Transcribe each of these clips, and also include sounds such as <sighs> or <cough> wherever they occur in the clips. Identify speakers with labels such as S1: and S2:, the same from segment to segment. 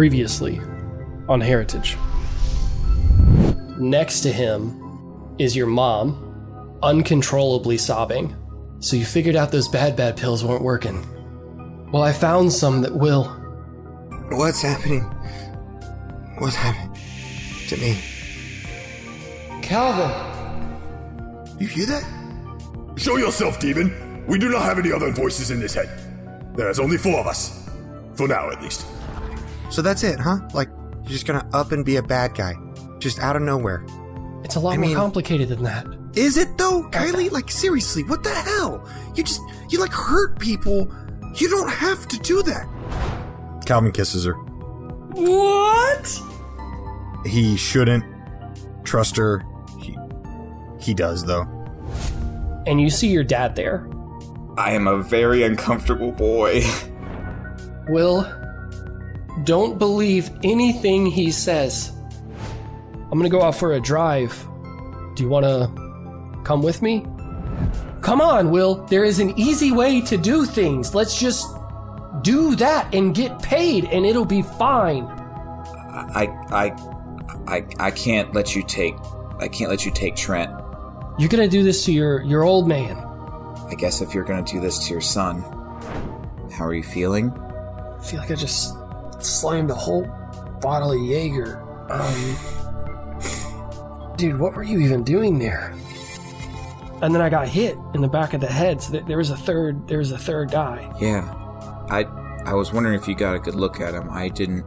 S1: Previously on Heritage. Next to him is your mom, uncontrollably sobbing. So you figured out those bad, bad pills weren't working. Well, I found some that will.
S2: What's happening? What's happening to me?
S1: Calvin!
S2: You hear that?
S3: Show yourself, demon. We do not have any other voices in this head. There is only four of us. For now, at least.
S2: So that's it, huh? Like, you're just gonna up and be a bad guy. Just out of nowhere.
S1: It's a lot
S2: I
S1: more
S2: mean-
S1: complicated than that.
S2: Is it though, Kylie? Like, seriously, what the hell? You just, you like hurt people. You don't have to do that. Calvin kisses her.
S1: What?
S2: He shouldn't trust her. He, he does, though.
S1: And you see your dad there.
S4: I am a very uncomfortable boy.
S1: Will, don't believe anything he says. I'm gonna go out for a drive. Do you wanna come with me? Come on, Will. There is an easy way to do things. Let's just do that and get paid, and it'll be fine.
S4: I I I I can't let you take I can't let you take Trent.
S1: You're gonna do this to your, your old man.
S4: I guess if you're gonna do this to your son. How are you feeling?
S1: I feel like I just slammed a whole bottle of Jaeger. Um, dude, what were you even doing there? And then I got hit in the back of the head. So th- there was a third. There was a third guy.
S4: Yeah. I I was wondering if you got a good look at him. I didn't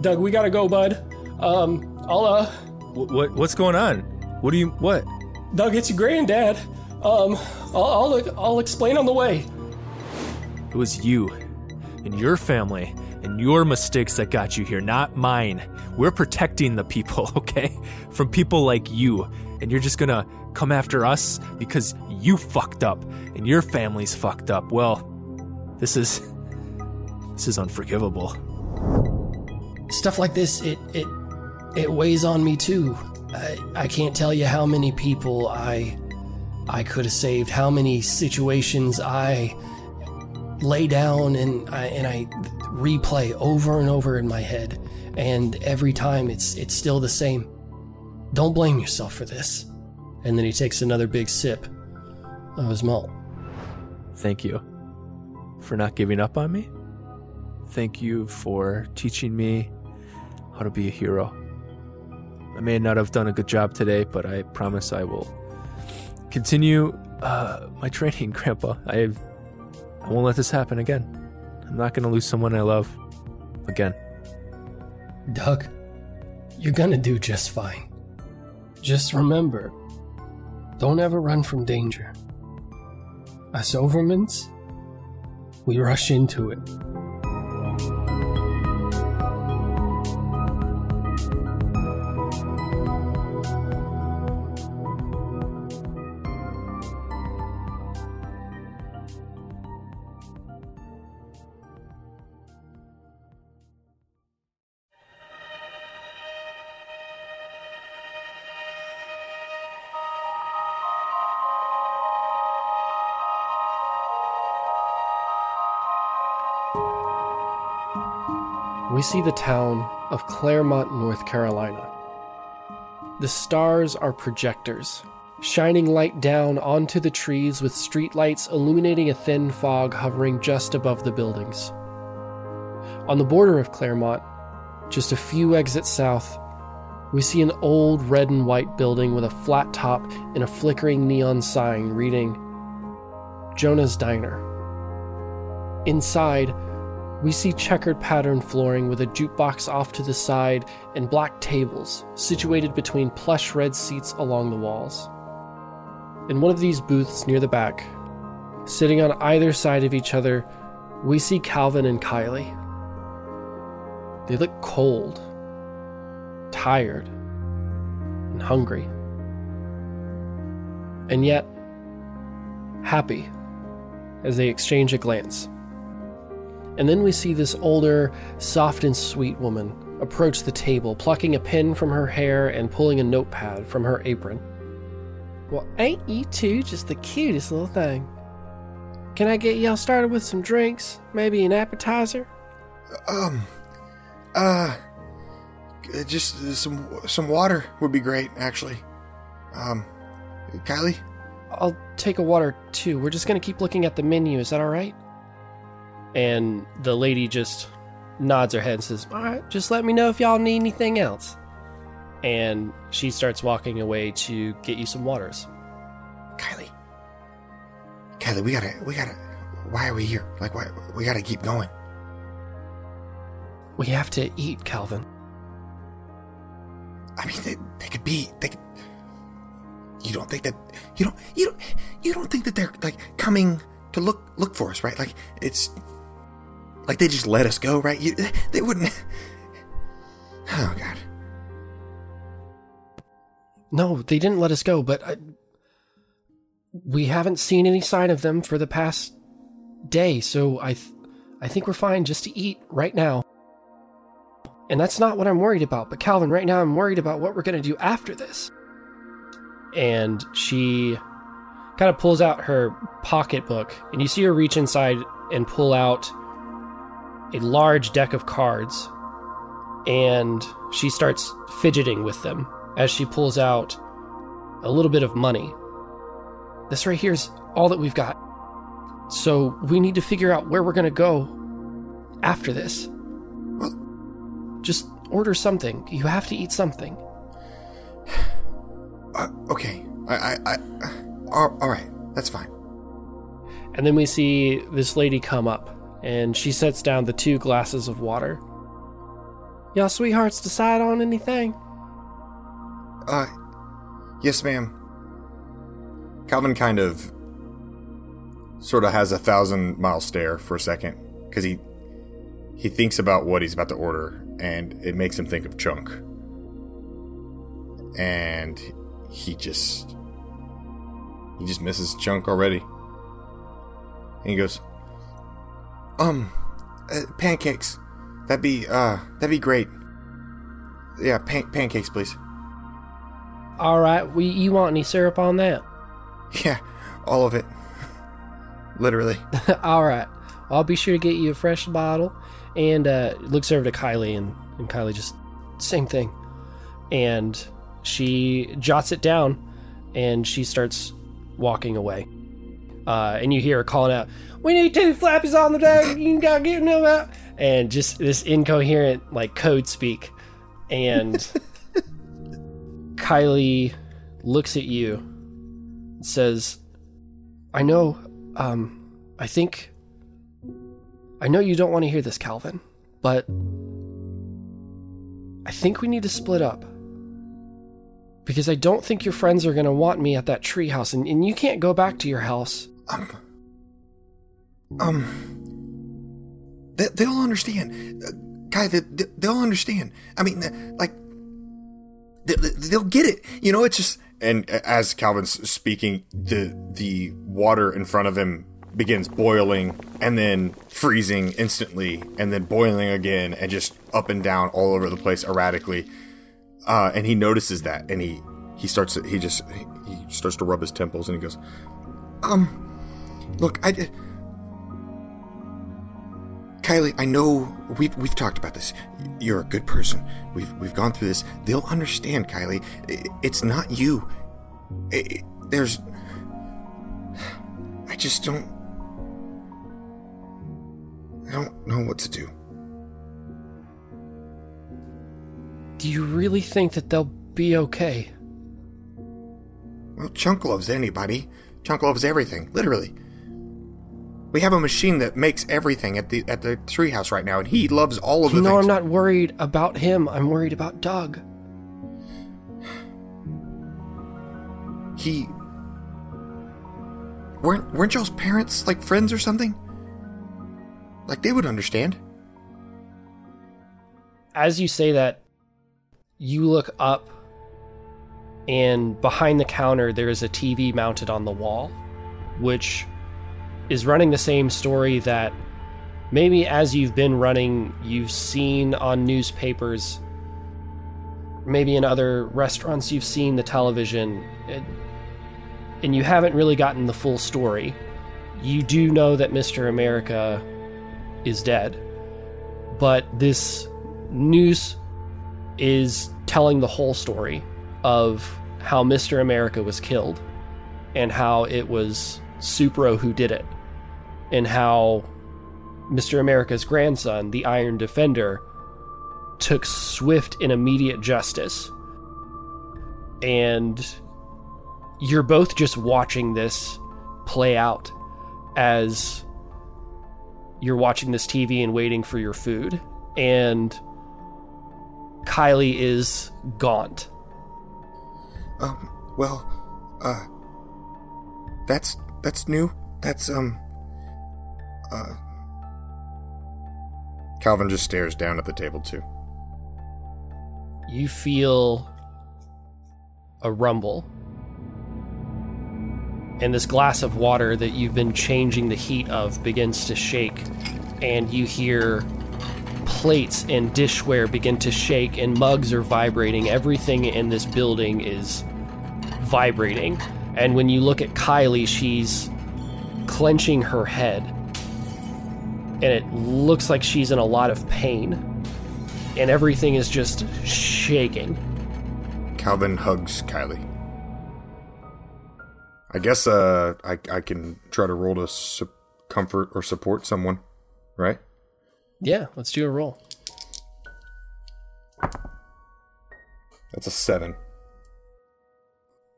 S1: Doug, we gotta go, bud. Um, I'll uh,
S5: What, what what's going on? What do you what?
S1: Doug, it's your granddad. Um, I'll I'll, I'll explain on the way.
S5: It was you and your family and your mistakes that got you here, not mine. We're protecting the people, <laughs> okay? From people like you. And you're just gonna come after us because you fucked up and your family's fucked up. Well, this is this is unforgivable.
S1: Stuff like this, it it it weighs on me too. I I can't tell you how many people I I could have saved, how many situations I lay down and I and I replay over and over in my head, and every time it's it's still the same. Don't blame yourself for this. And then he takes another big sip of his malt.
S5: Thank you for not giving up on me. Thank you for teaching me how to be a hero. I may not have done a good job today, but I promise I will continue uh, my training, <laughs> Grandpa. I, I won't let this happen again. I'm not going to lose someone I love again.
S1: Doug, you're gonna do just fine. Just remember, don't ever run from danger. Us Overmans, we rush into it. We see the town of Claremont, North Carolina. The stars are projectors, shining light down onto the trees with streetlights illuminating a thin fog hovering just above the buildings. On the border of Claremont, just a few exits south, we see an old red and white building with a flat top and a flickering neon sign reading Jonah's Diner. Inside, we see checkered pattern flooring with a jukebox off to the side and black tables situated between plush red seats along the walls. In one of these booths near the back, sitting on either side of each other, we see Calvin and Kylie. They look cold, tired, and hungry. And yet, happy as they exchange a glance. And then we see this older, soft and sweet woman approach the table, plucking a pin from her hair and pulling a notepad from her apron. Well, ain't you two just the cutest little thing? Can I get y'all started with some drinks? Maybe an appetizer?
S2: Um, Uh, just some some water would be great, actually. Um, Kylie.
S1: I'll take a water too. We're just gonna keep looking at the menu. Is that all right? And the lady just nods her head and says, "All right, just let me know if y'all need anything else." And she starts walking away to get you some waters.
S2: Kylie. Kylie, we gotta, we gotta. Why are we here? Like, why? We gotta keep going.
S1: We have to eat, Calvin.
S2: I mean, they, they could be. They could. You don't think that you don't you don't you don't think that they're like coming to look look for us, right? Like it's like they just let us go, right? You, they wouldn't. Oh God.
S1: No, they didn't let us go, but I, we haven't seen any sign of them for the past day, so I, th- I think we're fine just to eat right now. And that's not what I'm worried about. But Calvin, right now I'm worried about what we're gonna do after this. And she kind of pulls out her pocketbook, and you see her reach inside and pull out a large deck of cards. And she starts fidgeting with them as she pulls out a little bit of money. This right here is all that we've got. So we need to figure out where we're going to go after this. Just order something. You have to eat something. <sighs>
S2: Uh, okay. I, I, I all, all right. That's fine.
S1: And then we see this lady come up, and she sets down the two glasses of water. Y'all sweethearts decide on anything?
S2: Uh, yes, ma'am. Calvin kind of sort of has a thousand mile stare for a second because he he thinks about what he's about to order and it makes him think of Chunk. And he just he just misses Chunk already. And he goes, "Um, uh, pancakes. That'd be uh that'd be great. Yeah, pan- pancakes, please."
S1: All right, we, you want any syrup on that? <laughs>
S2: Yeah, all of it. Literally. <laughs>
S1: All right, I'll be sure to get you a fresh bottle. And uh, looks over to Kylie, and, and Kylie just same thing. And she jots it down, and she starts walking away. Uh, and you hear her calling out, "We need two flappies on the deck. You gotta get them out." And just this incoherent like code speak, and <laughs> Kylie looks at you, and says, "I know. Um, I think. I know you don't want to hear this, Calvin, but I think we need to split up." Because I don't think your friends are going to want me at that treehouse, and, and you can't go back to your house.
S2: Um. Um. They, they'll understand. Uh, Guy, they, they- they'll understand. I mean, uh, like, they, they'll get it. You know, it's just. And as Calvin's speaking, the the water in front of him begins boiling and then freezing instantly and then boiling again and just up and down all over the place erratically. Uh, and he notices that and he he starts he just he starts to rub his temples and he goes, um, Look, I. Kylie, I know we've we've talked about this. You're a good person. We've we've gone through this. They'll understand, Kylie. It's not you. I- I- there's. I just don't. I don't know what to do.
S1: Do you really think that they'll be okay?
S2: Well, Chunk loves anybody. Chunk loves everything, literally. We have a machine that makes everything at the at the treehouse right now, and he loves all of
S1: You
S2: the
S1: know,
S2: things.
S1: I'm not worried about him. I'm worried about Doug.
S2: He weren't weren't y'all's parents like friends or something? Like they would understand.
S1: As you say that, you look up, and behind the counter, there is a TV mounted on the wall, which is running the same story that maybe as you've been running, you've seen on newspapers. Maybe in other restaurants, you've seen the television, and- you haven't really gotten the full story. You do know that Mr. America is dead, but this News is telling the whole story of how Mr. America was killed and how it was Supro who did it, and how Mr. America's grandson, the Iron Defender, took swift and immediate justice. And you're both just watching this play out as you're watching this TV and waiting for your food. And Kylie is gaunt.
S2: Um, well, uh, that's, that's new. That's, um, uh, Calvin just stares down at the table, too.
S1: You feel a rumble. And this glass of water that you've been changing the heat of begins to shake. And you hear plates and dishware begin to shake, and mugs are vibrating. Everything in this building is vibrating. And when you look at Kylie, she's clenching her head. And it looks like she's in a lot of pain. And everything is just shaking.
S2: Calvin hugs Kylie. I guess uh, I I can try to roll to su- comfort or support someone, right?
S1: Yeah, let's do a roll.
S2: That's a seven.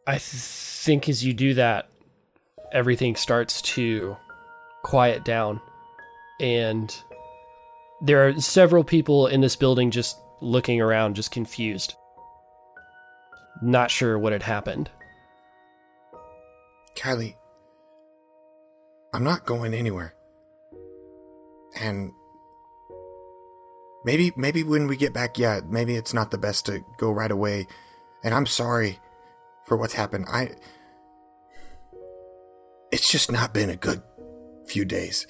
S1: I think as you do that, everything starts to quiet down. And there are several people in this building just looking around, just confused. Not sure what had happened.
S2: Kylie, I'm not going anywhere. And maybe maybe when we get back, yeah, maybe it's not the best to go right away. And I'm sorry for what's happened. I It's just not been a good few days.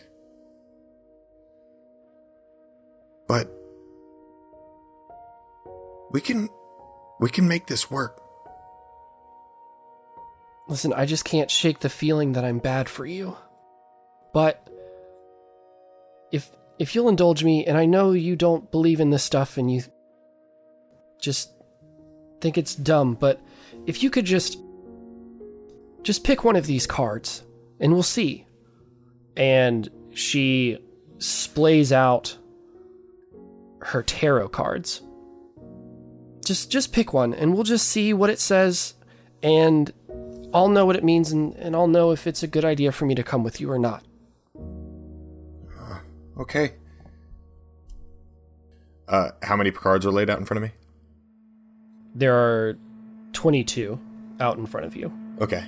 S2: But we can we can make this work.
S1: Listen, I just can't shake the feeling that I'm bad for you. But if if you'll indulge me, and I know you don't believe in this stuff and you just think it's dumb, but if you could just just pick one of these cards and we'll see. And she splays out her tarot cards. Just just pick one and we'll just see what it says and I'll know what it means and, and I'll know if it's a good idea for me to come with you or not.
S2: Okay. Uh, how many cards are laid out in front of me?
S1: There are 22 out in front of you.
S2: Okay.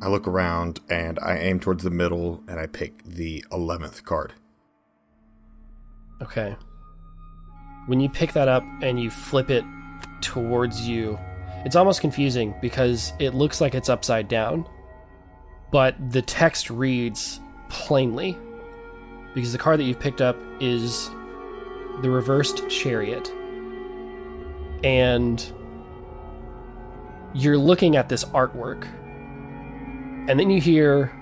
S2: I look around and I aim towards the middle and I pick the 11th card.
S1: Okay. When you pick that up and you flip it towards you, it's almost confusing because it looks like it's upside down, but the text reads plainly because the card that you've picked up is the reversed chariot. And you're looking at this artwork, and then you hear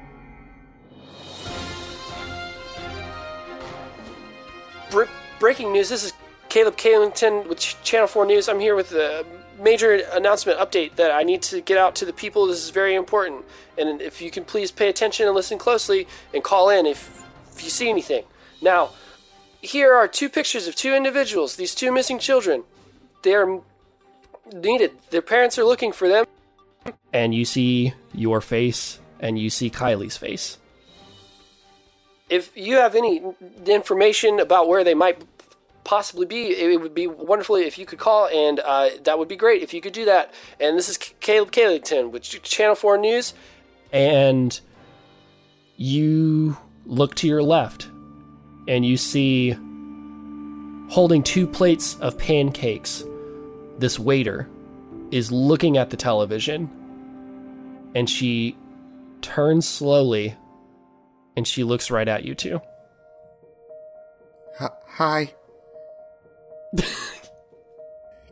S1: Bre- breaking news. This is Caleb Kalington with Ch- Channel 4 News. I'm here with a major announcement update that I need to get out to the people. This is very important. And if you can please pay attention and listen closely and call in if, if you see anything. Now, here are two pictures of two individuals, these two missing children. They are needed. Their parents are looking for them. And you see your face and you see Kylie's face. If you have any information about where they might possibly be, it would be wonderful if you could call, and uh, that would be great if you could do that. And this is Caleb Kalington with Channel 4 News. And you look to your left, and you see holding two plates of pancakes. This waiter is looking at the television, and she turns slowly, and she looks right at you two.
S2: Hi. <laughs>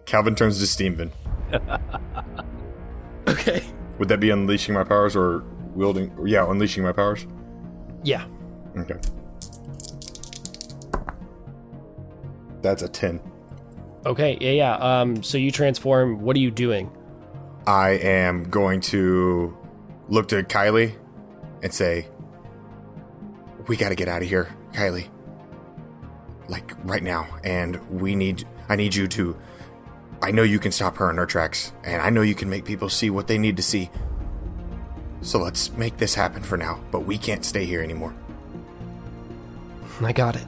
S2: Calvin turns to Steven. <laughs>
S1: Okay.
S2: Would that be unleashing my powers or wielding? Yeah, unleashing my powers.
S1: Yeah.
S2: Okay. That's a 10.
S1: Okay, yeah, yeah. Um, so you transform. What are you doing?
S2: I am going to look to Kylie and say, We gotta get out of here, Kylie. Like, right now. And we need, I need you to, I know you can stop her in her tracks, and I know you can make people see what they need to see. So let's make this happen for now, but we can't stay here anymore.
S1: I got it.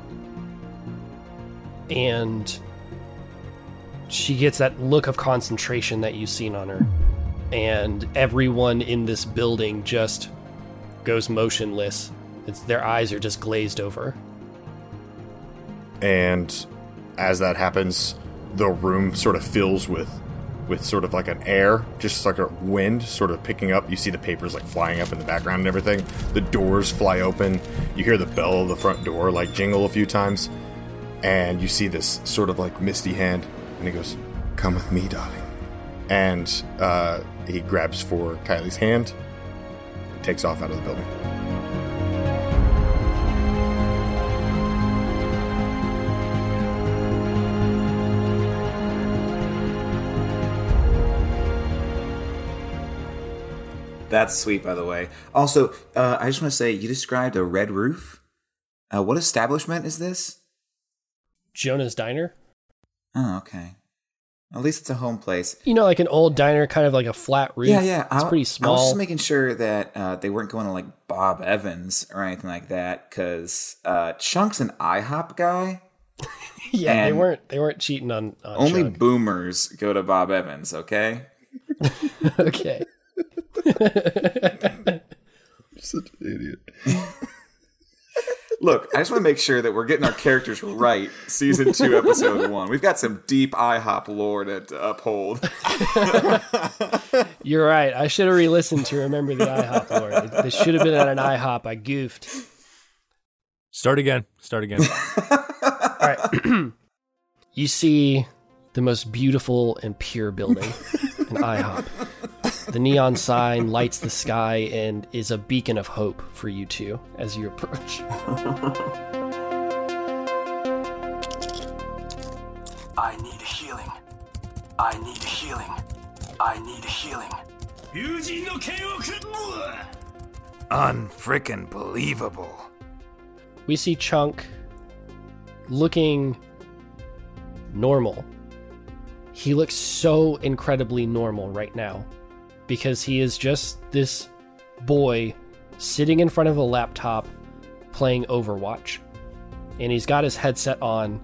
S1: And she gets that look of concentration that you've seen on her. And everyone in this building just goes motionless. It's their eyes are just glazed over.
S2: and as that happens the room sort of fills with with sort of like an air just like a wind sort of picking up you see the papers like flying up in the background and everything the doors fly open you hear the bell of the front door like jingle a few times and you see this sort of like misty hand and he goes come with me darling and uh, he grabs for kylie's hand takes off out of the building
S4: That's sweet, by the way. Also, uh, I just want to say you described a red roof. Uh, what establishment is this?
S1: Jonah's diner.
S4: Oh, okay. At least it's a home place.
S1: You know, like an old diner, kind of like a flat roof.
S4: Yeah, yeah.
S1: It's
S4: I-
S1: pretty small.
S4: I was just making sure that uh, they weren't going to like Bob Evans or anything like that, because uh, Chunk's an IHOP guy. <laughs>
S1: yeah, they weren't. They weren't cheating on. on
S4: Only
S1: Chug.
S4: boomers go to Bob Evans. Okay. <laughs>
S1: okay. <laughs>
S2: such an idiot
S4: Look, I just want to make sure that we're getting our characters right. Season two, episode <laughs> one. We've got some deep IHOP lore to, to uphold. <laughs>
S1: You're right. I should have re-listened to remember the IHOP lore. This should have been at an IHOP. I goofed.
S5: Start again. Start again.
S1: All right. <clears throat> you see the most beautiful and pure building, an IHOP. The neon sign lights the sky and is a beacon of hope for you two as you approach.
S6: I need healing. I need healing. I need healing.
S3: Unfrickin' believable.
S1: We see Chunk looking normal. He looks so incredibly normal right now because he is just this boy sitting in front of a laptop playing Overwatch. And he's got his headset on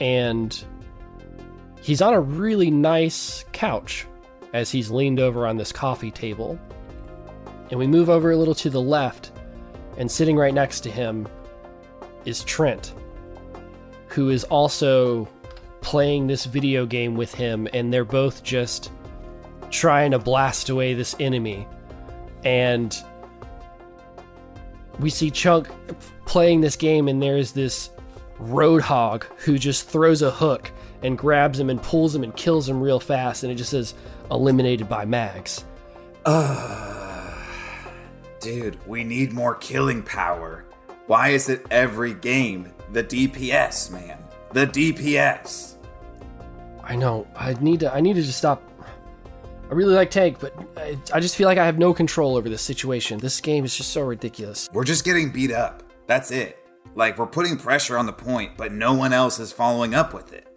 S1: and he's on a really nice couch as he's leaned over on this coffee table. And we move over a little to the left, and sitting right next to him is Trent, who is also playing this video game with him, and they're both just trying to blast away this enemy. And we see Chunk playing this game, and there's this roadhog who just throws a hook and grabs him and pulls him and kills him real fast, and it just says eliminated by Mags.
S4: Dude, we need more killing power. Why is it every game the DPS, man? The DPS.
S1: I know. I need to. I need to just stop. I really like Tank, but I, I just feel like I have no control over this situation. This game is just so ridiculous.
S4: We're just getting beat up. That's it. Like, we're putting pressure on the point, but no one else is following up with it.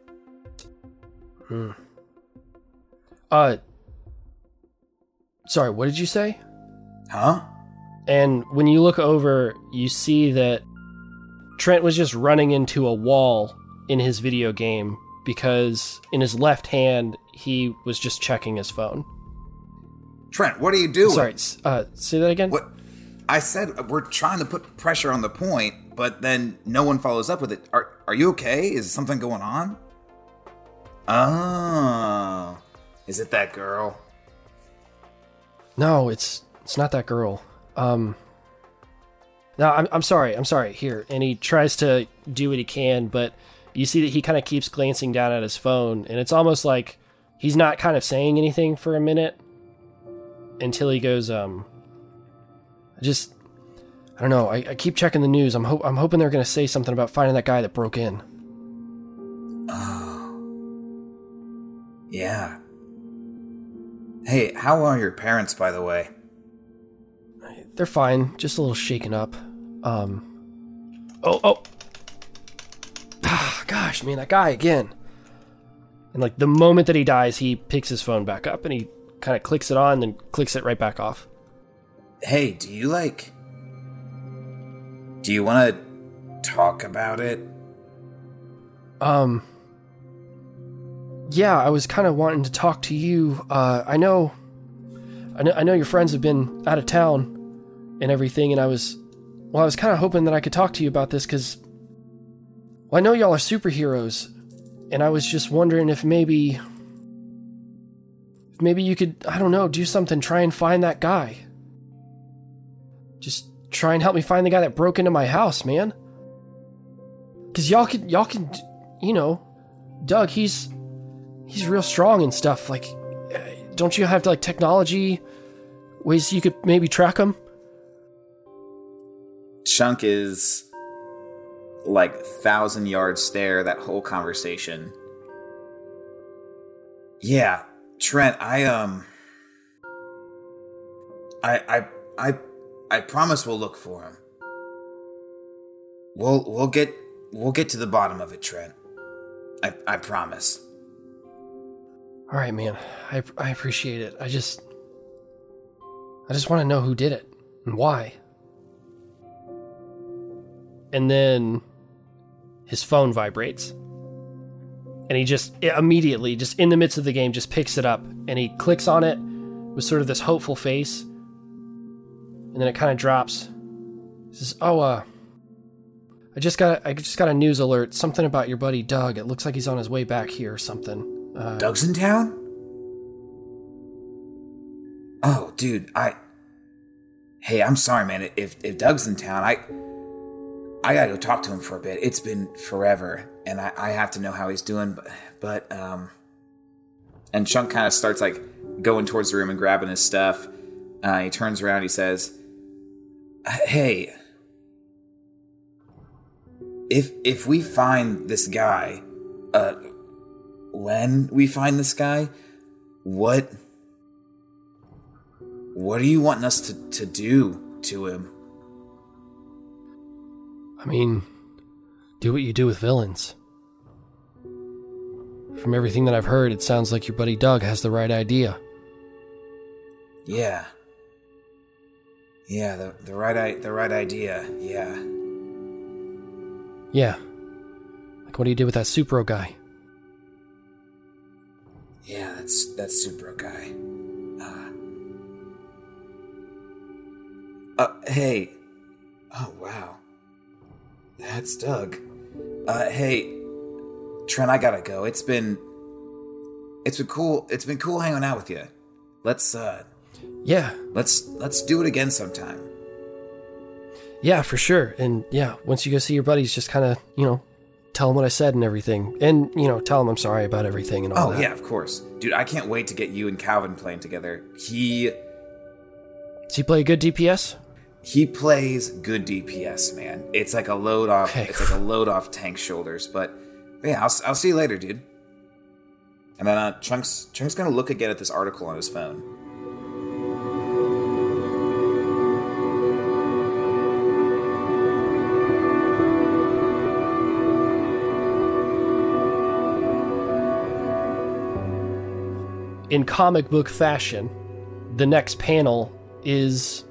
S4: Hmm.
S1: Uh. Sorry, what did you say?
S4: Huh?
S1: And when you look over, you see that Trent was just running into a wall in his video game because in his left hand he was just checking his phone.
S4: Trent, what are you doing?
S1: Sorry, uh, say that again.
S4: What? I said we're trying to put pressure on the point, but then no one follows up with it. Are Are you okay? Is something going on? Oh, is it that girl?
S1: No, it's it's not that girl. Um No, I'm I'm sorry. I'm sorry. Here. And he tries to do what he can, but you see that he kind of keeps glancing down at his phone and it's almost like he's not kind of saying anything for a minute until he goes um I just I don't know. I, I keep checking the news. I'm hope I'm hoping they're going to say something about finding that guy that broke in. Oh. <sighs>
S4: Yeah. Hey, how are your parents, by the way?
S1: They're fine, just a little shaken up. Um. Oh, oh. Ah, <sighs> gosh, man, that guy again. And like the moment that he dies, he picks his phone back up and he kind of clicks it on, then clicks it right back off.
S4: Hey, do you like. Do you want to talk about it?
S1: Um. Yeah, I was kind of wanting to talk to you. Uh, I know, I know, I know your friends have been out of town and everything, and I was, well, I was kind of hoping that I could talk to you about this because, well, I know y'all are superheroes, and I was just wondering if maybe, maybe you could, I don't know, do something, try and find that guy. Just try and help me find the guy that broke into my house, man. Cause y'all can, y'all can, you know, Doug, he's he's real strong and stuff. Like, don't you have like technology ways you could maybe track him?
S4: Chunk is like thousand yard stare that whole conversation. Yeah, Trent, I um I I I I promise we'll look for him. We'll we'll get we'll get to the bottom of it, Trent. I I promise.
S1: All right, man. I I appreciate it. I just I just want to know who did it and why. And then his phone vibrates. And he just immediately, just in the midst of the game, just picks it up and he clicks on it with sort of this hopeful face. And then it kind of drops. He says, "Oh, uh, I just got I just got a news alert. Something about your buddy Doug. It looks like he's on his way back here or something." Uh,
S4: Doug's in town? Oh, dude, I Hey, I'm sorry, man. If if Doug's in town, I I gotta go talk to him for a bit. It's been forever, and I, I have to know how he's doing. But, but um, and Chunk kind of starts like going towards the room and grabbing his stuff. Uh, he turns around. He says, "Hey, if if we find this guy, uh, when we find this guy, what what are you wanting us to to do to him?"
S1: I mean, do what you do with villains. From everything that I've heard, it sounds like your buddy Doug has the right idea.
S4: Yeah. Yeah, the the right I, the right idea. Yeah.
S1: Yeah. Like what do you do with that Supro guy?
S4: Yeah, that's that's Supro guy. Uh, uh hey. Oh wow. That's Doug. Uh hey, Trent, I gotta go. It's been it's been cool. It's been cool hanging out with you. Let's uh
S1: Yeah,
S4: let's let's do it again sometime.
S1: yeah, for sure. And yeah, once you go see your buddies, just kind of, you know, tell them what I said and everything. And, you know, tell them I'm sorry about everything and all that.
S4: Oh
S1: that.
S4: yeah, of course. Dude, I can't wait to get you and Calvin playing together. He
S1: Does he play a good DPS?
S4: He plays good DPS, man. It's like a load off.
S1: Okay.
S4: It's like a load off tank shoulders. But yeah, I'll, I'll see you later, dude. And then uh, Chunks Chunks gonna look again at this article on his phone.
S1: in comic book fashion, the next panel is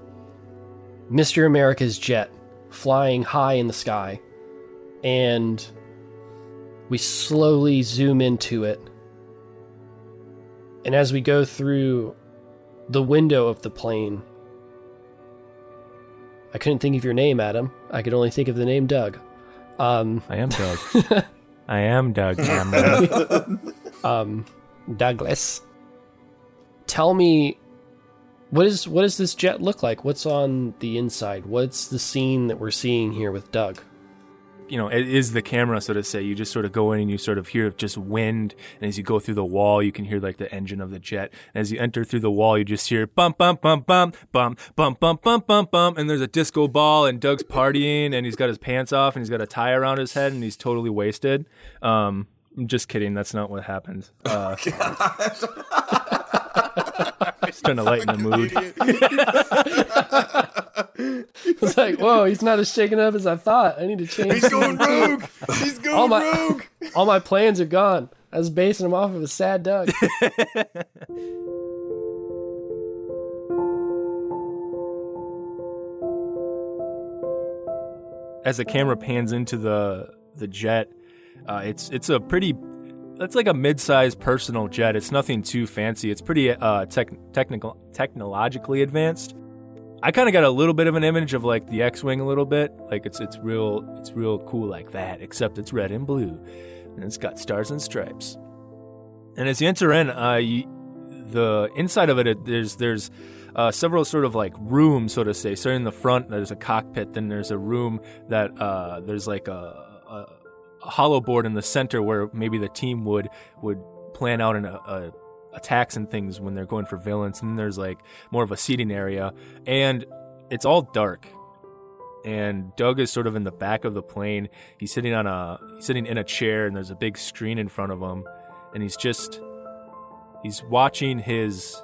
S1: Mr. America's jet flying high in the sky. And we slowly zoom into it. And as we go through the window of the plane, I couldn't think of your name, Adam. I could only think of the name Doug. Um,
S5: I am Doug. <laughs> I am Doug <laughs> Cameron.
S1: um, Douglas. Tell me, what is what does this jet look like? What's on the inside? What's the scene that we're seeing here with Doug?
S5: you know, it is the camera, so to say. You just sort of go in and you sort of hear just wind, and as you go through the wall, you can hear like the engine of the jet. And as you enter through the wall, you just hear bump, bump, bump, bump, bump, bump, bump, bump, bump, bump, and there's a disco ball, and Doug's partying, and he's got his pants off, and he's got a tie around his head, and he's totally wasted. Um, I'm just kidding. That's not what happened. Uh, <laughs> just trying to lighten the mood.
S1: It's <laughs> like, whoa, he's not as shaken up as I thought. I need to change.
S2: He's going rogue. He's going
S1: All my
S2: rogue. <laughs>
S1: all my plans are gone. I was basing them off of a sad Doug. <laughs>
S5: as the camera pans into the the jet, uh, it's it's a pretty it's like a mid-sized personal jet. It's nothing too fancy. It's pretty uh, tech, technical technologically advanced. I kind of got a little bit of an image of like the X-wing a little bit. Like it's it's real it's real cool like that, except it's red and blue, and it's got stars and stripes. And as you enter in, uh, you, the inside of it, there's there's uh, several sort of like rooms, so to say. Starting in the front, there's a cockpit. Then there's a room that uh, there's like a hollow board in the center where maybe the team would would plan out an attacks and things when they're going for villains. And then there's like more of a seating area, and it's all dark. And Doug is sort of in the back of the plane. He's sitting on a he's sitting in a chair, and there's a big screen in front of him, and he's just he's watching his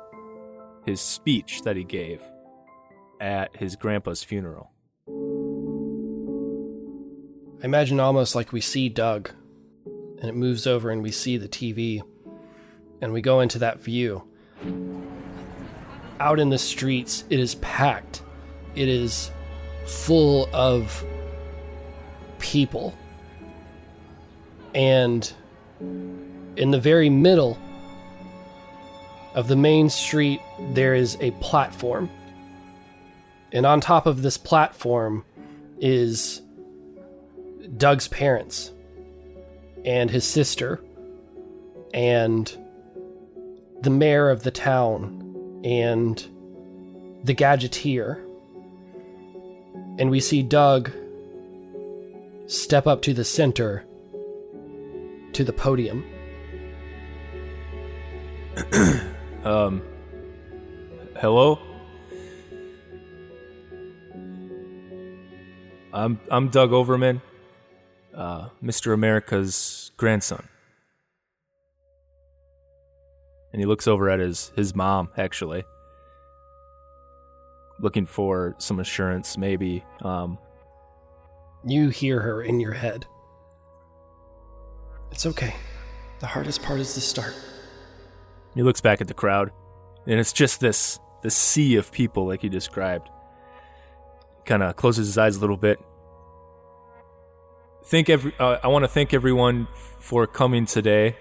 S5: his speech that he gave at his grandpa's funeral.
S1: I imagine almost like we see Doug, and it moves over and we see the TV, and we go into that view. Out in the streets, it is packed. It is full of people. And in the very middle of the main street, there is a platform. And on top of this platform is Doug's parents and his sister and the mayor of the town and the gadgeteer. And we see Doug step up to the center to the podium. <clears throat>
S5: Um, hello. I'm I'm Doug Overman, uh, Mr. America's grandson. And he looks over at his his mom, actually, looking for some assurance, maybe. Um,
S1: You hear her in your head. It's okay. The hardest part is the start.
S5: He looks back at the crowd, and it's just this this sea of people, like he described. Kind of closes his eyes a little bit. Thank every. Uh, I want to thank everyone for coming today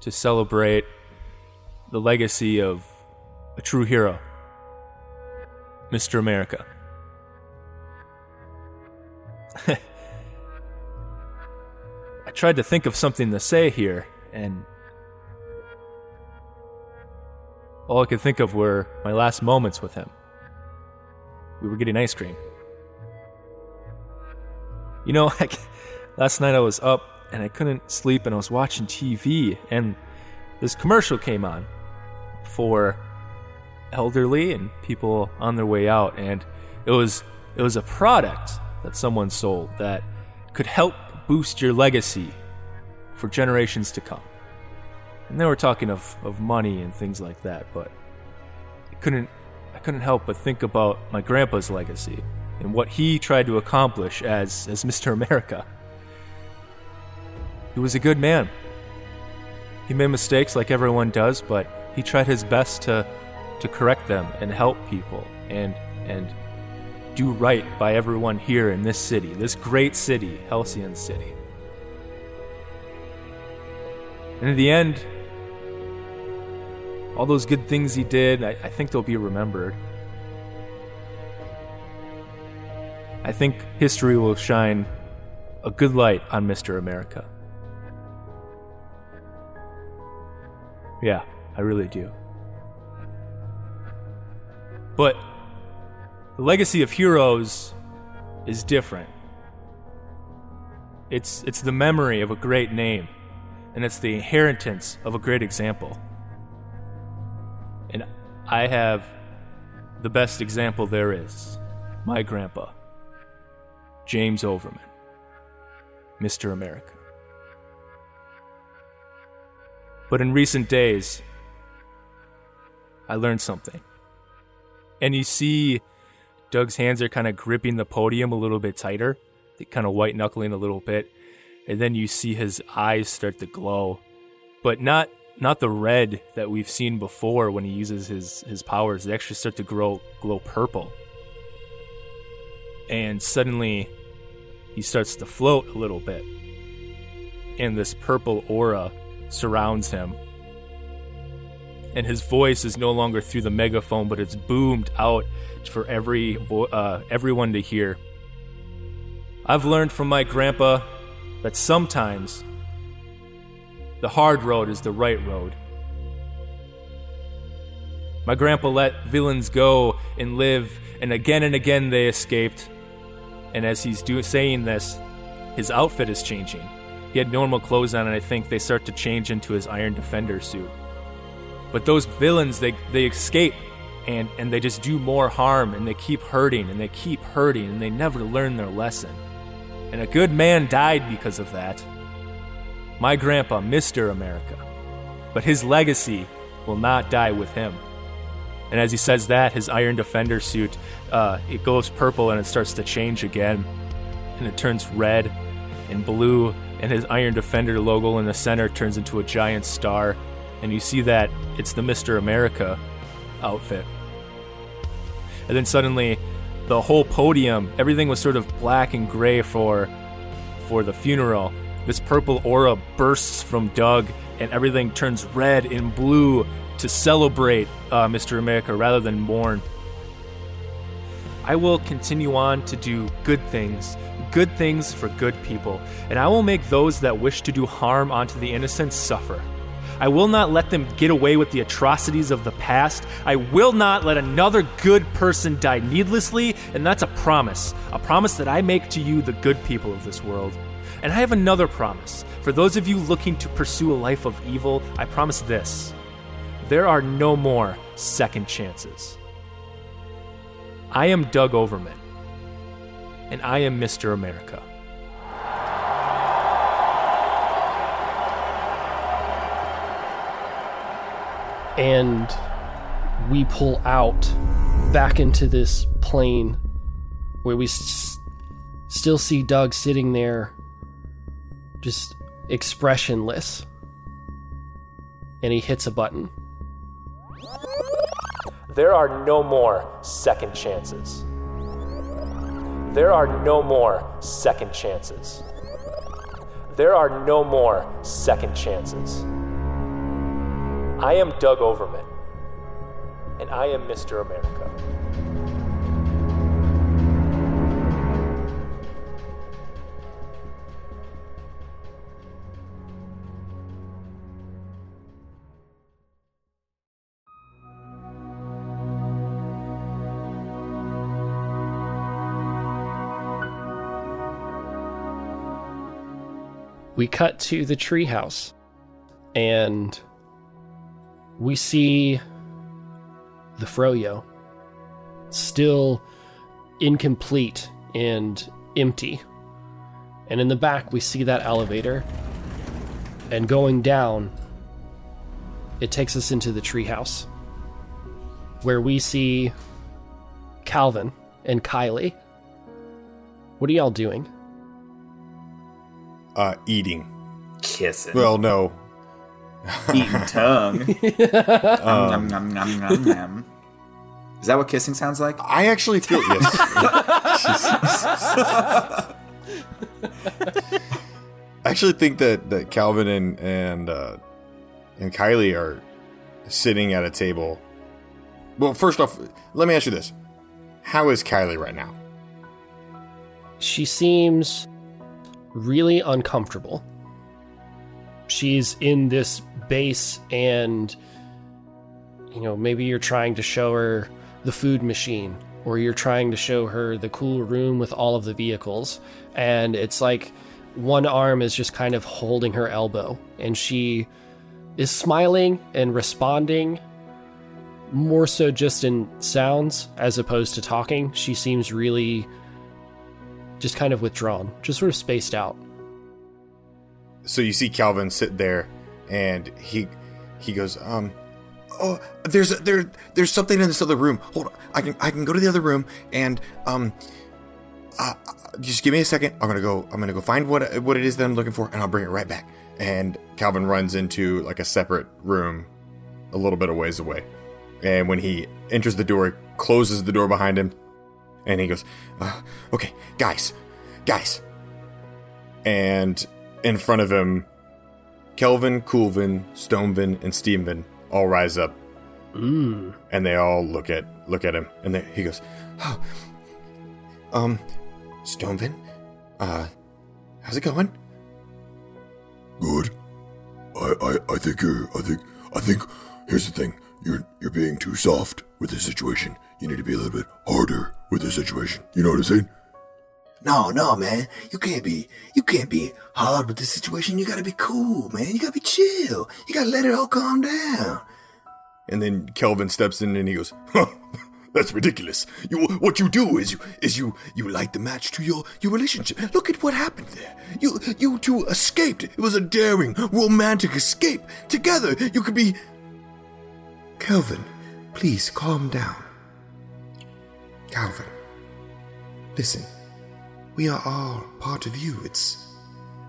S5: to celebrate the legacy of a true hero, Mr. America. <laughs> I tried to think of something to say here, and all I could think of were my last moments with him. We were getting ice cream. You know, <laughs> like, last night I was up and I couldn't sleep and I was watching TV and this commercial came on for elderly and people on their way out and it was it was a product that someone sold that could help boost your legacy for generations to come. And they were talking of, of money and things like that, but I couldn't I couldn't help but think about my grandpa's legacy and what he tried to accomplish as as Mr. America. He was a good man. He made mistakes like everyone does, but he tried his best to to correct them and help people and and do right by everyone here in this city, this great city, Halcyon City. And in the end, all those good things he did, I, I think they'll be remembered. I think history will shine a good light on Mr. America. Yeah, I really do. But the legacy of heroes is different. It's, it's the memory of a great name, and it's the inheritance of a great example. And I have the best example there is my grandpa, James Overman, Mr. America. But in recent days, I learned something. And you see Doug's hands are kind of gripping the podium a little bit tighter, they kind of white knuckling a little bit. And then you see his eyes start to glow. But not not the red that we've seen before when he uses his, his powers. They actually start to grow glow purple. And suddenly he starts to float a little bit. And this purple aura surrounds him and his voice is no longer through the megaphone, but it's boomed out for every vo- uh, everyone to hear. I've learned from my grandpa that sometimes the hard road is the right road. My grandpa let villains go and live, and again and again they escaped. And as he's do- saying this, his outfit is changing. He had normal clothes on, and I think they start to change into his Iron Defender suit. But those villains, they, they escape and, and they just do more harm and they keep hurting and they keep hurting and they never learn their lesson. And a good man died because of that. My grandpa, Mr. America. But his legacy will not die with him. And as he says that, his Iron Defender suit, uh, it goes purple and it starts to change again. And it turns red and blue, and his Iron Defender logo in the center turns into a giant star and you see that it's the Mr. America outfit. And then suddenly, the whole podium, everything was sort of black and gray for for the funeral. This purple aura bursts from Doug, and everything turns red and blue to celebrate uh, Mr. America rather than mourn. I will continue on to do good things, good things for good people, and I will make those that wish to do harm onto the innocent suffer. I will not let them get away with the atrocities of the past. I will not let another good person die needlessly, and that's a promise. A promise that I make to you, the good people of this world. And I have another promise. For those of you looking to pursue a life of evil, I promise this there are no more second chances. I am Doug Overman, and I am Mr. America.
S1: and we pull out back into this plane where we s- still see Doug sitting there just expressionless and he hits a button
S5: There are no more second chances. There are no more second chances. There are no more second chances. I am Doug Overman, and I am Mr. America.
S1: We cut to the treehouse and we see the Froyo still incomplete and empty. And in the back, we see that elevator. And going down, it takes us into the treehouse where we see Calvin and Kylie. What are y'all doing?
S2: Uh, eating.
S4: Kissing.
S2: Well, no.
S4: Eating <laughs> tongue.
S2: Um,
S4: Nom, nom, nom, nom, nom. Is that what kissing sounds like?
S2: I actually feel yes. <laughs> I actually think that, that Calvin and and uh, and Kylie are sitting at a table. Well, first off, let me ask you this: How is Kylie right now?
S1: She seems really uncomfortable. She's in this base, and you know, maybe you're trying to show her the food machine, or you're trying to show her the cool room with all of the vehicles, and it's like one arm is just kind of holding her elbow, and she is smiling and responding more so just in sounds as opposed to talking. She seems really just kind of withdrawn, just sort of spaced out.
S2: So you see Calvin sit there, and he he goes, um, oh, there's a, there there's something in this other room. Hold on, I can I can go to the other room and um, uh, just give me a second. I'm gonna go. I'm gonna go find what what it is that I'm looking for, and I'll bring it right back. And Calvin runs into like a separate room, a little bit of ways away. And when he enters the door, closes the door behind him, and he goes, uh, "Okay, guys, guys." And in front of him, Kelvin, Coolvin, Stonevin, and Stevenvin all rise up,
S1: Mm.
S2: and they all look at look at him, and they, he goes, "Oh, um, Stonevin, uh, how's it going?"
S3: Good. I, I, I think you're. I think. I think. Here's the thing. You're you're being too soft with this situation. You need to be a little bit harder with this situation. You know what I'm saying?
S7: No, no, man. You can't be you can't be hard with this situation. You gotta be cool, man. You gotta be chill. You gotta let it all calm down.
S2: And then Kelvin steps in and he goes,
S3: Huh, That's ridiculous. You what you do is you is you you light the match to your your relationship. Look at what happened there. You you two escaped. It was a daring, romantic escape. Together, you could be.
S7: Kelvin, please calm down. Calvin, listen. We are all part of you. It's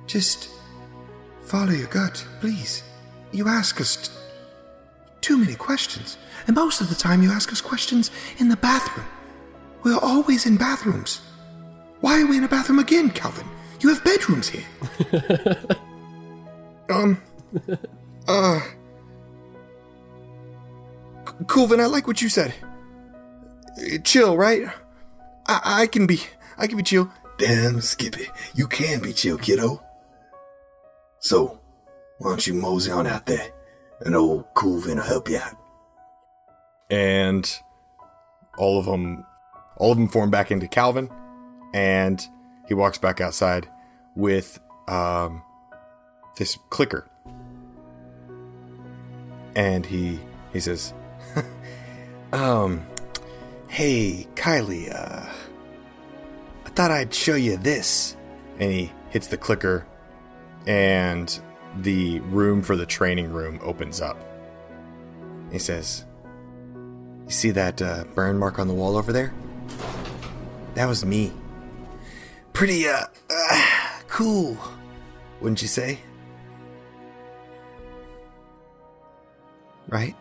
S7: just follow your gut, please. You ask us t- too many questions, and most of the time you ask us questions in the bathroom. We're always in bathrooms. Why are we in a bathroom again, Calvin? You have bedrooms here. <laughs>
S2: um, uh, Coolvin, I like what you said. Chill, right? I, I can be, I can be chill.
S7: Damn, Skippy, you can be chill, kiddo. So, why don't you mosey on out there, and old Coolvin will help you out.
S2: and all of them all of them form back into calvin and he walks back outside with um this clicker and he he says <laughs> um hey kylie uh i thought i'd show you this and he hits the clicker and the room for the training room opens up he says you see that uh, burn mark on the wall over there? That was me. Pretty, uh, uh, cool, wouldn't you say? Right?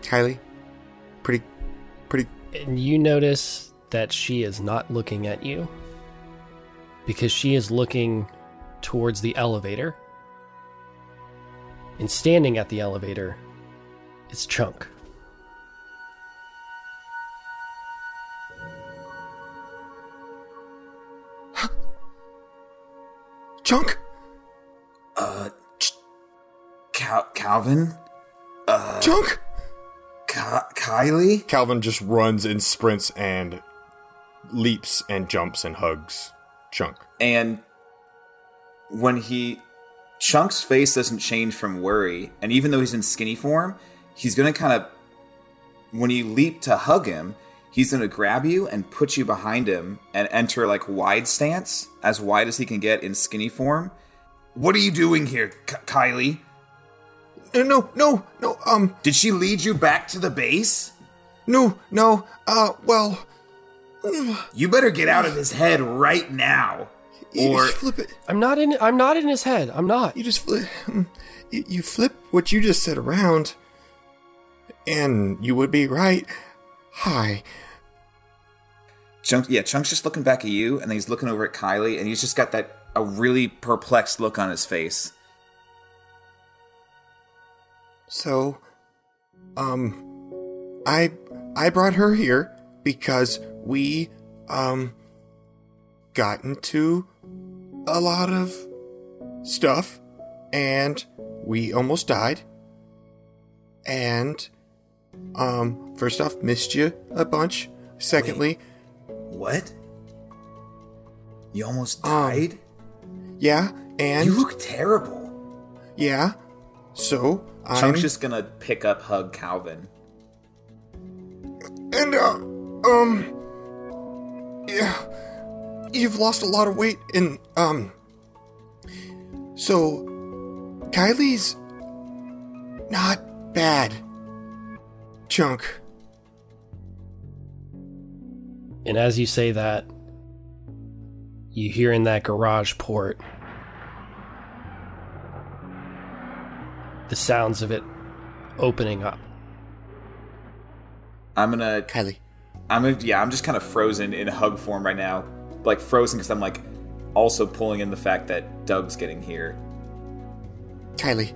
S2: Kylie? Pretty, pretty.
S1: And you notice that she is not looking at you because she is looking towards the elevator. And standing at the elevator is Chunk. <gasps>
S2: Chunk?
S4: Uh, Ch- Cal- Calvin? Uh,
S2: Chunk?
S4: Ka- Kylie?
S2: Calvin just runs and sprints and leaps and jumps and hugs Chunk.
S4: And when he. Chunk's face doesn't change from worry, and even though he's in skinny form, he's gonna kind of. When you leap to hug him, he's gonna grab you and put you behind him and enter like wide stance, as wide as he can get in skinny form. What are you doing here, K- Kylie?
S2: No, no, no, no, um,
S4: Did she lead you back to the base?
S2: no, no, uh, well,
S4: You better get out of his head right now.
S2: you
S4: Or
S2: just flip it.
S1: I'm not in I'm not in his head. I'm not.
S2: You just flip. You, you flip what you just said around, and you would be right. Hi.
S4: Chunk, yeah, Chunk's just looking back at you, and then he's looking over at Kylie, and he's just got that a really perplexed look on his face.
S2: So, um, I I brought her here because we um got into a lot of stuff, and we almost died. And um, first off, missed you a bunch. Secondly,
S4: What? You almost
S2: Um,
S4: died?
S2: yeah, and
S4: you look terrible.
S2: yeah. So
S4: Chunk's just gonna pick up hug Calvin.
S2: And, uh, um, yeah, you've lost a lot of weight, and, um, so Kylie's not bad. Chunk.
S1: And as you say that, you hear in that garage port the sounds of it opening up.
S4: I'm gonna
S2: Kylie.
S4: I'm gonna, yeah, I'm just kind of frozen in hug form right now, like frozen because I'm like also pulling in the fact that Doug's getting here.
S2: Kylie.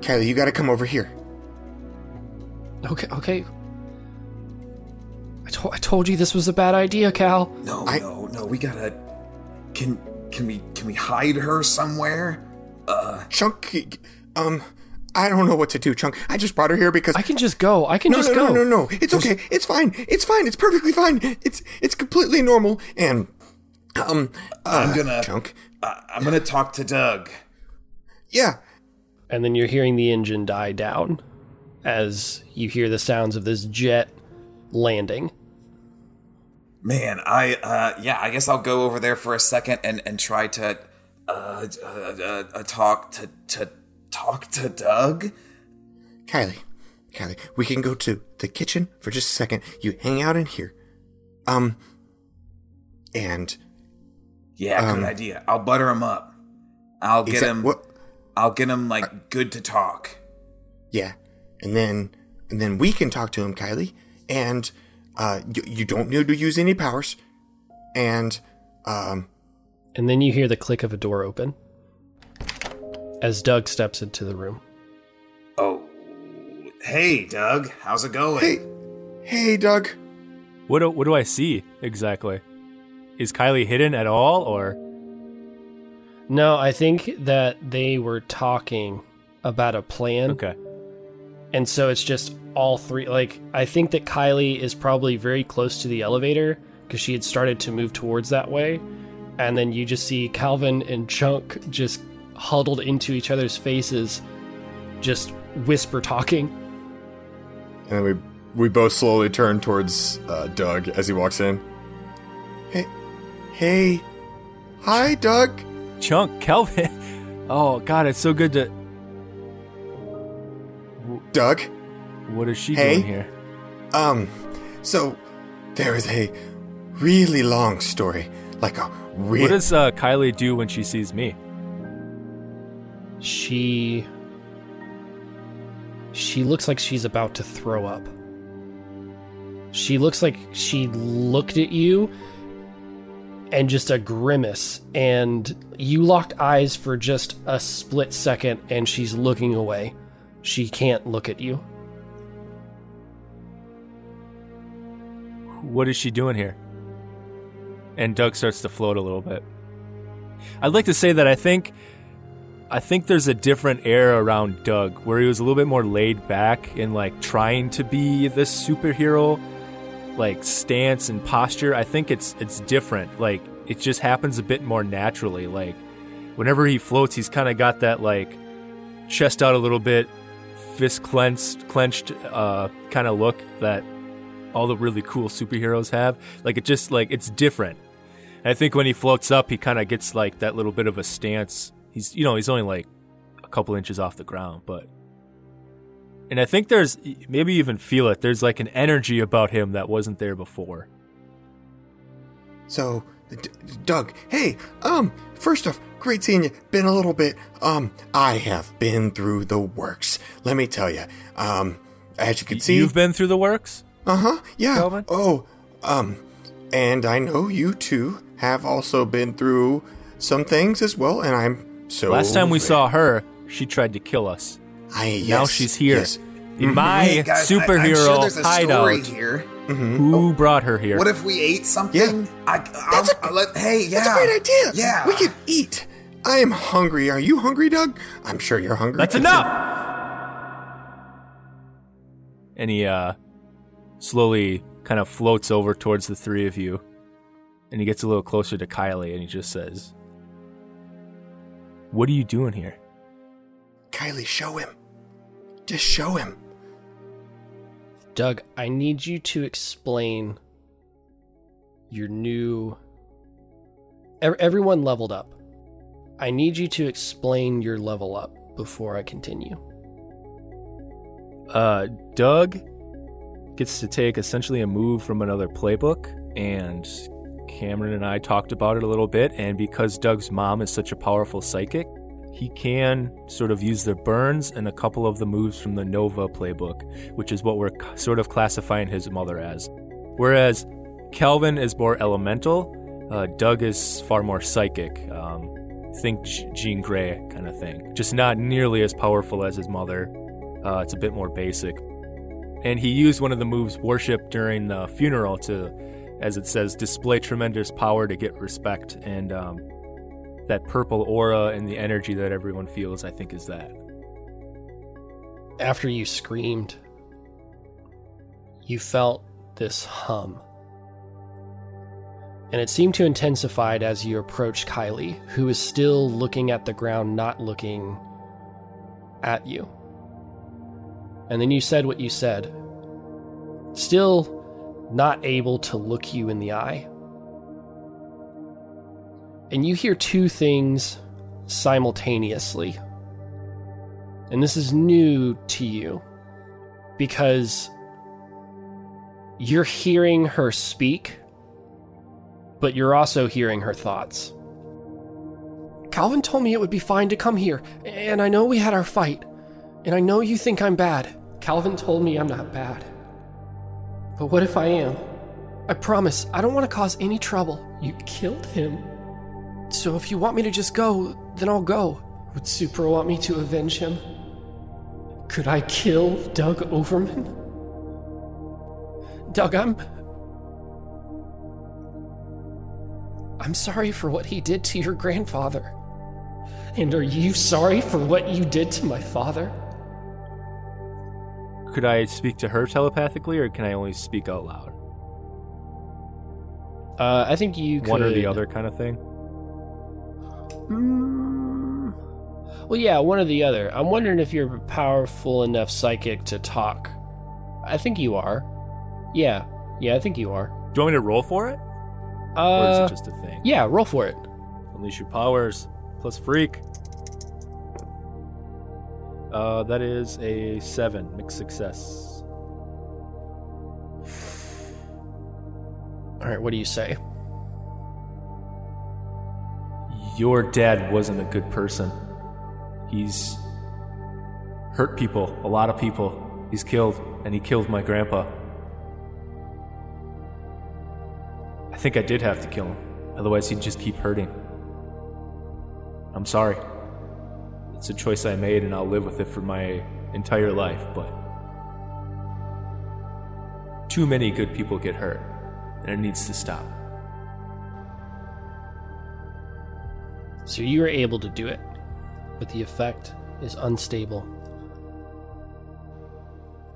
S2: Kylie, you gotta come over here.
S1: Okay, okay. I, to- I told you this was a bad idea, Cal.
S4: No,
S2: I-
S4: no, no, we gotta. Can can we can we hide her somewhere? Uh.
S2: Chunk, um, I don't know what to do, Chunk. I just brought her here because
S1: I can just go. I can
S2: no,
S1: just
S2: no,
S1: go.
S2: no, no, no. It's okay. It's fine. It's fine. It's perfectly fine. It's it's completely normal. And um, uh,
S4: I'm gonna-
S2: Chunk.
S4: Uh, I'm gonna talk to Doug.
S2: Yeah,
S1: And then you're hearing the engine die down as you hear the sounds of this jet landing.
S4: Man, I uh yeah, I guess I'll go over there for a second and and try to uh, uh, uh, uh talk to to talk to Doug.
S2: Kylie, Kylie, we can go to the kitchen for just a second. You hang out in here. Um, and
S4: Yeah,
S2: Um,
S4: good idea. I'll butter him up. I'll get
S2: exa-
S4: him.
S2: What?
S4: I'll get him like good to talk.
S2: Yeah, and then and then we can talk to him, Kylie. And uh, you, you don't need to use any powers. And um,
S1: And then you hear the click of a door open as Doug steps into the room.
S4: Oh, hey, Doug. How's it going?
S2: hey, hey, Doug.
S5: What do, what do I see exactly? Is Kylie hidden at all, or
S1: No, I think that they were talking about a plan.
S5: okay?
S1: And so it's just all three. Like, I think that Kylie is probably very close to the elevator because she had started to move towards that way. And then you just see Calvin and Chunk just huddled into each other's faces, just whisper talking.
S8: And then we we both slowly turn towards uh, Doug as he walks in.
S2: Hey, hey, hi, Doug.
S5: Chunk, Kelvin. Oh God, it's so good to.
S2: Doug.
S5: What is she
S2: Hey.
S5: doing here?
S2: Um, so there is a really long story, like a real.
S5: What does uh, Kylie do when she sees me?
S1: She. She looks like she's about to throw up. She looks like she looked at you and just a grimace, and you locked eyes for just a split second, and she's looking away. She can't look at you.
S5: What is she doing here? And Doug starts to float a little bit. I'd like to say that I think I think there's a different air around Doug where he was a little bit more laid back and like trying to be this superhero like stance and posture. I think it's it's different. Like it just happens a bit more naturally. Like whenever he floats, he's kind of got that like chest out a little bit, fist clenched, clenched uh, kind of look that all the really cool superheroes have. Like it just like it's different. And I think when he floats up, he kind of gets like that little bit of a stance. He's you know he's only like a couple inches off the ground, but and I think there's maybe even feel it. There's like an energy about him that wasn't there before.
S2: So, D- Doug, hey, um, first off, great seeing you. Been a little bit. Um, I have been through the works. Let me tell you. Um, as you can see,
S5: You've been through the works.
S2: Uh huh. Yeah. Oh, um, and I know you two have also been through some things as well, and I'm so.
S5: Last time we
S2: very-
S5: saw her, she tried to kill us.
S2: I yes,
S5: now she's here
S2: yes.
S5: in my
S4: Hey, guys,
S5: superhero
S4: I'm sure there's a
S5: hideout.
S4: story here.
S5: Who brought her here?
S4: What if we ate something?
S2: Yeah.
S4: I, I'll,
S2: That's a-
S4: I'll let, hey, yeah.
S2: That's a great idea.
S4: Yeah.
S2: we could eat. I am hungry. Are you hungry, Doug? I'm sure you're hungry.
S5: That's
S2: too.
S5: enough. And he uh, slowly kind of floats over towards the three of you, and he gets a little closer to Kylie, and he just says, "What are you doing here?"
S2: Kylie, show him. Just show him.
S1: Doug, I need you to explain your new. Everyone leveled up. I need you to explain your level up before I continue.
S5: Uh, Doug gets to take essentially a move from another playbook, and Cameron and I talked about it a little bit. And because Doug's mom is such a powerful psychic, he can sort of use the burns and a couple of the moves from the Nova playbook, which is what we're sort of classifying his mother as. Whereas Calvin is more elemental, uh, Doug is far more psychic. Um, think Jean Grey kind of thing. Just not nearly as powerful as his mother. Uh, it's a bit more basic. And he used one of the moves, worship, during the funeral to, as it says, display tremendous power to get respect. And um, that purple aura and the energy that everyone feels, I think, is that.
S1: After you screamed, you felt this hum. And it seemed to intensify as you approached Kylie, who is still looking at the ground, not looking at you. And then you said what you said, still not able to look you in the eye. And you hear two things simultaneously. And this is new to you because you're hearing her speak, but you're also hearing her thoughts. Calvin told me it would be fine to come here, and I know we had our fight, and I know you think I'm bad. Calvin told me I'm not bad. But what if I am? I promise, I don't want to cause any trouble. You killed him. So if you want me to just go, then I'll go. Would Supra want me to avenge him? Could I kill Doug Overman? Doug, I'm. I'm sorry for what he did to your grandfather. And are you sorry for what you did to my father?
S5: Could I speak to her telepathically, or can I only speak out loud?
S1: Uh, I think you could...
S5: One or the other kind of thing?
S1: Mm, well, yeah, one or the other. I'm wondering if you're powerful enough psychic to talk. I think you are. Yeah, yeah, I think you are.
S5: Do you want me to roll for it?
S1: Uh,
S5: or is it just a thing?
S1: Yeah, roll for it.
S5: Unleash your powers plus freak. Uh, that is a seven, mixed success.
S1: All right, what do you say?
S5: Your dad wasn't a good person. He's hurt people, a lot of people. He's killed, and he killed my grandpa. I think I did have to kill him, otherwise, he'd just keep hurting. I'm sorry. It's a choice I made, and I'll live with it for my entire life, but. Too many good people get hurt, and it needs to stop.
S1: So you were able to do it, but the effect is unstable.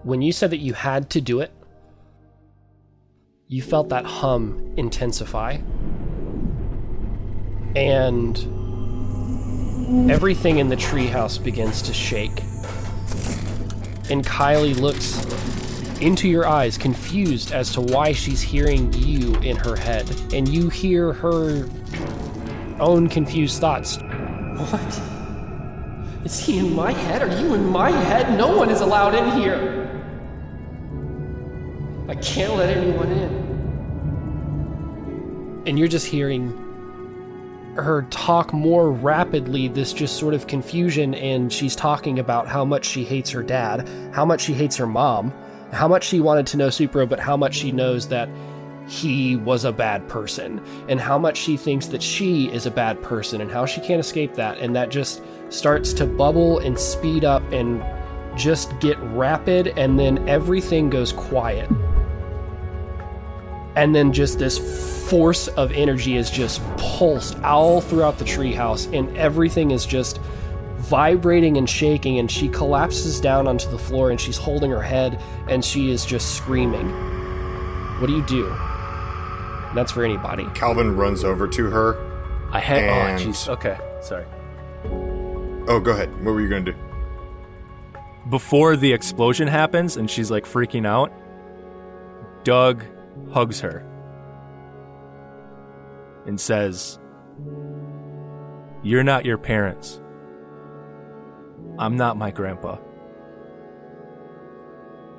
S1: When you said that you had to do it, you felt that hum intensify. And everything in the treehouse begins to shake. And Kylie looks into your eyes, confused as to why she's hearing you in her head. And you hear her own confused thoughts. What? Is he in my head? Are you in my head? No one is allowed in here. I can't let anyone in. And you're just hearing her talk more rapidly, this just sort of confusion, and she's talking about how much she hates her dad, how much she hates her mom, how much she wanted to know Supro, but how much she knows that he was a bad person, and how much she thinks that she is a bad person, and how she can't escape that. And that just starts to bubble and speed up and just get rapid, and then everything goes quiet. And then just this force of energy is just pulsed all throughout the treehouse, and everything is just vibrating and shaking. And she collapses down onto the floor, and she's holding her head, and she is just screaming. What do you do? That's for anybody.
S2: Calvin runs over to her.
S5: I had.
S2: Oh, and-
S5: Oh, jeez. Okay, sorry.
S2: Oh, go ahead. What were you going to do?
S5: Before the explosion happens and she's like freaking out, Doug hugs her and says, You're not your parents. I'm not my grandpa.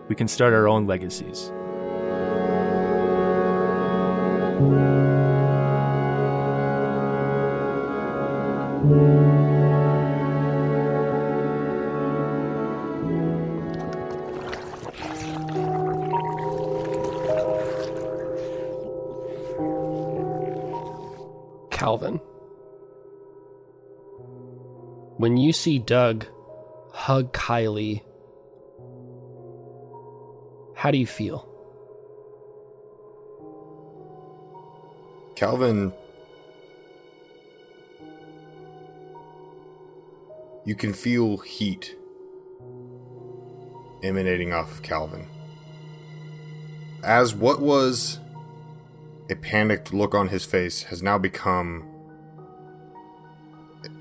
S5: we can start our own legacies.
S1: You see Doug hug Kylie, how do you feel?
S9: Calvin, you can feel heat emanating off of Calvin. As what was a panicked look on his face has now become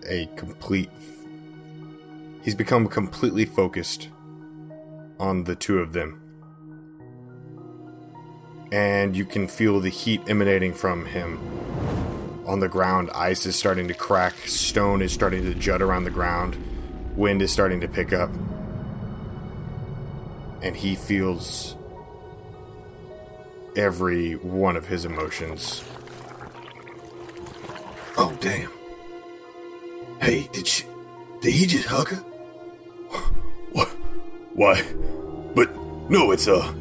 S9: a complete. He's become completely focused on the two of them. And you can feel the heat emanating from him. On the ground, ice is starting to crack, stone is starting to jut around the ground, wind is starting to pick up. And he feels every one of his emotions.
S2: Oh, damn. Hey, did she. Did he just hug her? What? Why? But, no, it's, uh.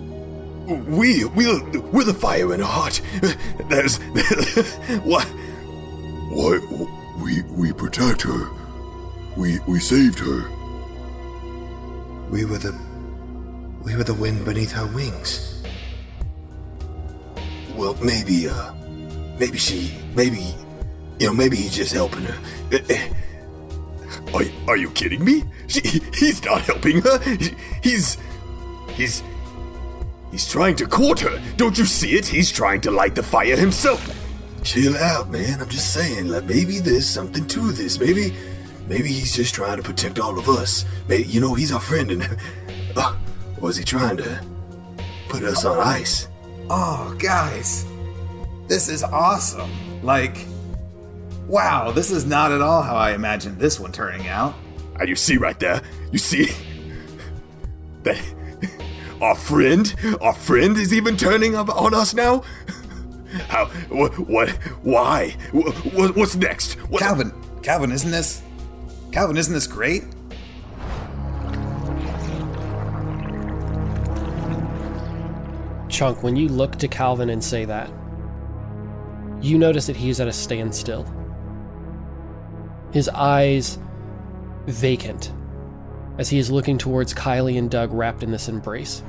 S2: We, we're, we're the fire in her heart. There's. <laughs> what? Why? We, we protect her. We, we saved her.
S10: We were the. We were the wind beneath her wings.
S2: Well, maybe, uh. Maybe she. Maybe. You know, maybe he's just helping her. Eh, eh. Are, are you kidding me? She, he's not helping her. He's. He's. He's trying to court her. Don't you see it? He's trying to light the fire himself. Chill out, man. I'm just saying, like maybe there's something to this. Maybe, maybe he's just trying to protect all of us. Maybe you know he's our friend, and <laughs> uh, was he trying to put us on ice?
S4: Oh, guys, this is awesome. Like, wow, this is not at all how I imagined this one turning out.
S2: And you see right there, you see that our friend, our friend is even turning up on us now. How? What? What? Why? What, what's next? What,
S4: Calvin, Calvin, isn't this. Calvin, isn't this great?
S1: Chunk, when you look to Calvin and say that, you notice that he is at a standstill. His eyes vacant as he is looking towards Kylie and Doug wrapped in this embrace.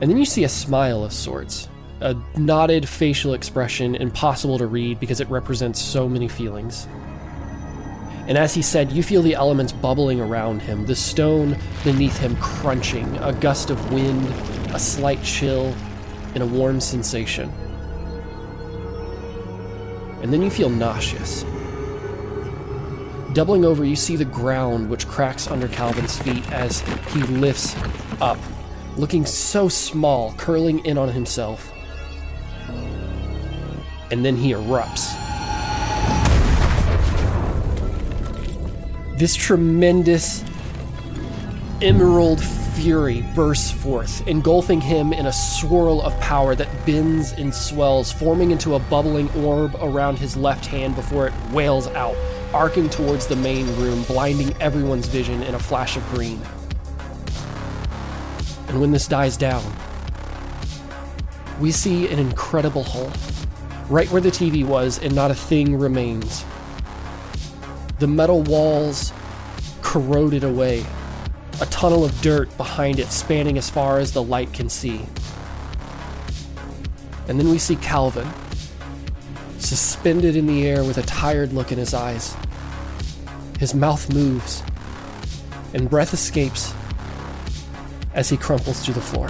S1: And then you see a smile of sorts, a knotted facial expression impossible to read because it represents so many feelings. And as he said, you feel the elements bubbling around him, the stone beneath him crunching, a gust of wind, a slight chill, and a warm sensation. And then you feel nauseous. Doubling over, you see the ground which cracks under Calvin's feet as he lifts up, looking so small, curling in on himself. And then he erupts. This tremendous emerald fury bursts forth, engulfing him in a swirl of power that bends and swells, forming into a bubbling orb around his left hand before it wails out, arcing towards the main room, blinding everyone's vision in a flash of green. And when this dies down, we see an incredible hole, right where the TV was, and not a thing remains. The metal walls corroded away, a tunnel of dirt behind it spanning as far as the light can see. And then we see Calvin, suspended in the air with a tired look in his eyes. His mouth moves, and breath escapes as he crumples to the floor.